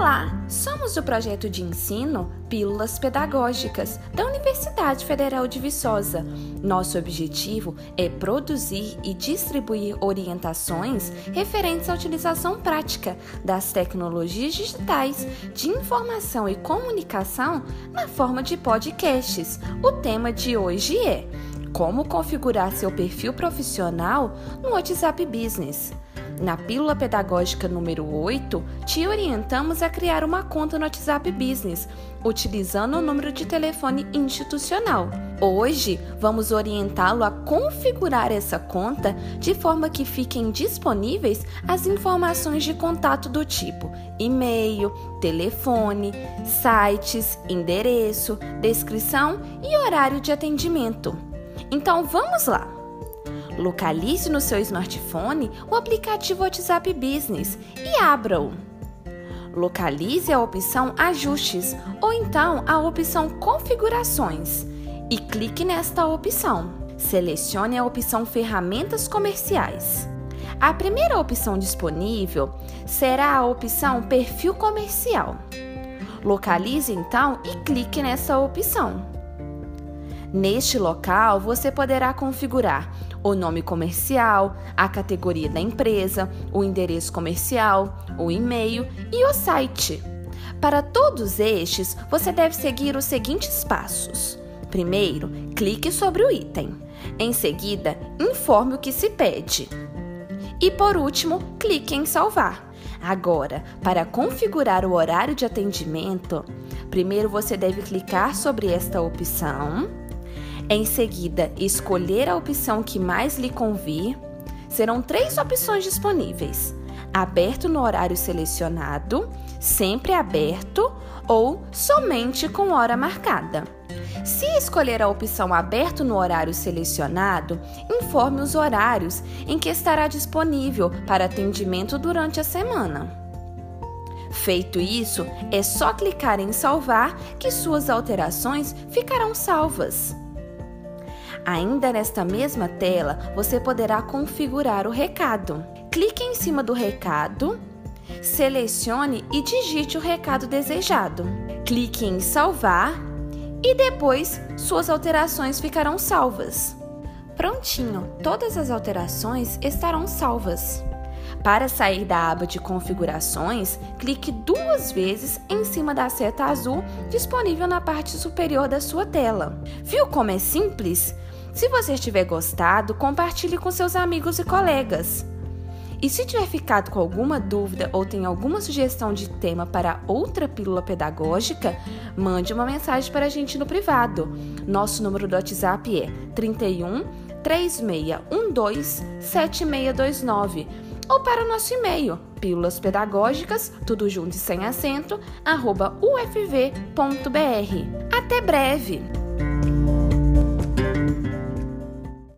Olá, somos do projeto de ensino Pílulas Pedagógicas da Universidade Federal de Viçosa. Nosso objetivo é produzir e distribuir orientações referentes à utilização prática das tecnologias digitais de informação e comunicação na forma de podcasts. O tema de hoje é como configurar seu perfil profissional no WhatsApp Business. Na pílula pedagógica número 8, te orientamos a criar uma conta no WhatsApp Business, utilizando o número de telefone institucional. Hoje, vamos orientá-lo a configurar essa conta de forma que fiquem disponíveis as informações de contato do tipo e-mail, telefone, sites, endereço, descrição e horário de atendimento. Então vamos lá! Localize no seu smartphone o aplicativo WhatsApp Business e abra-o. Localize a opção Ajustes ou então a opção Configurações e clique nesta opção. Selecione a opção Ferramentas Comerciais. A primeira opção disponível será a opção Perfil Comercial. Localize então e clique nessa opção. Neste local, você poderá configurar o nome comercial, a categoria da empresa, o endereço comercial, o e-mail e o site. Para todos estes, você deve seguir os seguintes passos. Primeiro, clique sobre o item. Em seguida, informe o que se pede. E por último, clique em salvar. Agora, para configurar o horário de atendimento, primeiro você deve clicar sobre esta opção em seguida, escolher a opção que mais lhe convir. Serão três opções disponíveis: aberto no horário selecionado, sempre aberto ou somente com hora marcada. Se escolher a opção aberto no horário selecionado, informe os horários em que estará disponível para atendimento durante a semana. Feito isso, é só clicar em salvar que suas alterações ficarão salvas. Ainda nesta mesma tela, você poderá configurar o recado. Clique em cima do recado, selecione e digite o recado desejado. Clique em salvar e depois suas alterações ficarão salvas. Prontinho, todas as alterações estarão salvas. Para sair da aba de configurações, clique duas vezes em cima da seta azul disponível na parte superior da sua tela. Viu como é simples? Se você tiver gostado, compartilhe com seus amigos e colegas. E se tiver ficado com alguma dúvida ou tem alguma sugestão de tema para outra pílula pedagógica, mande uma mensagem para a gente no privado. Nosso número do WhatsApp é 31 3612 7629 ou para o nosso e-mail pílulas pedagógicas, tudo junto e sem acento, arroba ufv.br. Até breve!